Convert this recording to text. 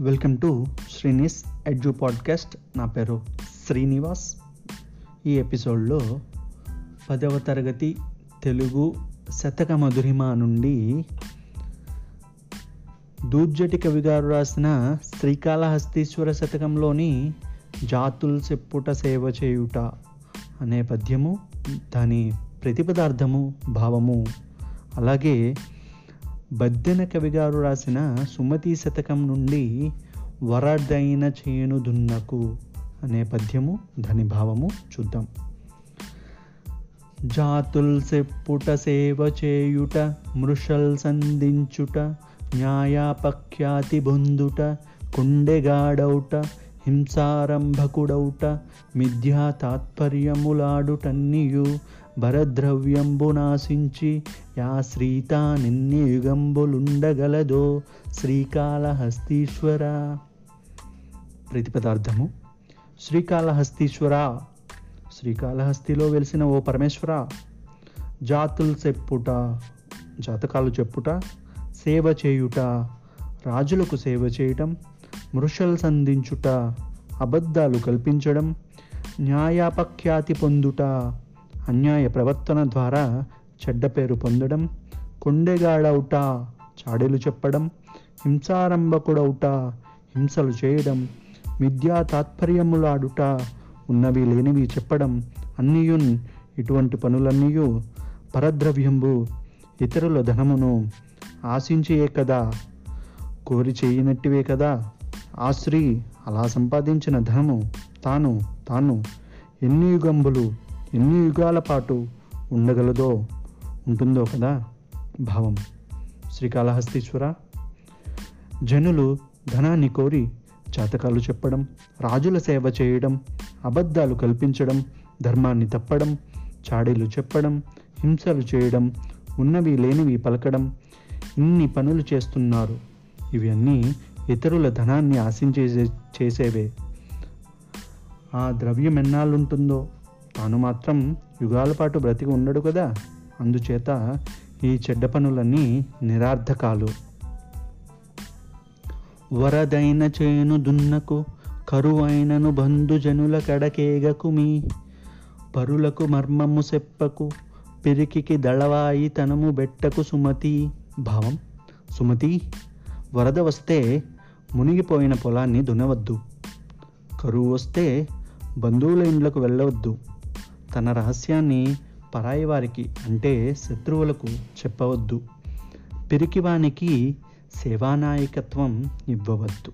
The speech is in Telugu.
Welcome to Srini's edge podcast. నా పేరు శ్రీనివాస్. ఈ ఎపిసోడ్లో పదవ తరగతి తెలుగు శతక మధురిమ నుండి దూర్జటి కవి గారు రాసిన శ్రీకాళహస్తీశ్వర శతకంలోని జాతుల్ చెప్పుట సేవ చేయుట అనే పద్యము దాని ప్రతిపదార్థము భావము అలాగే బద్దెన కవిగారు రాసిన సుమతి శతకం నుండి వరదైన చేను దున్నకు అనే పద్యము దాని భావము చూద్దాం. జాతుల్ సెప్పుట సేవ చేయుట మృషల్ సంధించుట న్యాయాపఖ్యాతి బొందుట కుండెగాడౌట హింసారంభకుడౌట మిథ్యా తాత్పర్యములాడుటన్నియు భరద్రవ్యంబు నాశించి యా శ్రీత నిన్నే యుగంబులుండగలదో శ్రీకాళహస్తీశ్వర. ప్రతిపదార్థము. శ్రీకాళహస్తీశ్వర. శ్రీకాళహస్తిలో వెలిసిన ఓ పరమేశ్వర. జాతులు చెప్పుట జాతకాలు చెప్పుట సేవ చేయుట రాజులకు సేవ చేయటం మృషలు సంధించుట అబద్ధాలు కల్పించడం న్యాయాపఖ్యాతి పొందుట అన్యాయ ప్రవర్తన ద్వారా చెడ్డ పేరు పొందడం కొండెగాడవుట చాడీలు చెప్పడం హింసారంభకుడవుట హింసలు చేయడం విద్యా తాత్పర్యములాడుట ఉన్నవి లేనివి చెప్పడం అన్నీయున్ ఇటువంటి పనులన్నీయు పరద్రవ్యంబు ఇతరుల ధనమును ఆశించియే కదా కోరి చేయనట్టివే కదా. ఆ స్త్రీ అలా సంపాదించిన ధనము తాను తాను ఎన్ని యుగంబులు ఎన్ని యుగాల పాటు ఉండగలదో ఉంటుందో కదా భావం. శ్రీకాళహస్తీశ్వర జనులు ధనాన్ని కోరి జాతకాలు చెప్పడం రాజుల సేవ చేయడం అబద్ధాలు కల్పించడం ధర్మాన్ని తప్పడం చాడీలు చెప్పడం హింసలు చేయడం ఉన్నవి లేనివి పలకడం ఇన్ని పనులు చేస్తున్నారు. ఇవన్నీ ఇతరుల ధనాన్ని ఆశించే చేసేవే. ఆ ద్రవ్యం ఎన్నాళ్ళుంటుందో తాను మాత్రం యుగాల పాటు బ్రతికి ఉండడు కదా. అందుచేత ఈ చెడ్డ పనులన్నీ నిరార్థకాలు వరదైన చేను దున్నకు కరువైనను బంధుజనుల కడకేగకు మీ పరులకు మర్మము సెప్పకు పిరికికి దళవాయి తనము బెట్టకు సుమతి. భావం? సుమతి? వరద వస్తే మునిగిపోయిన పొలాన్ని దునవద్దు కరువు వస్తే బంధువుల ఇండ్లకు వెళ్ళవద్దు. తన రహస్యాన్ని పరాయి వారికి అంటే శత్రువులకు చెప్పవద్దు. పిరికివానికి సేవానాయకత్వం ఇవ్వవద్దు.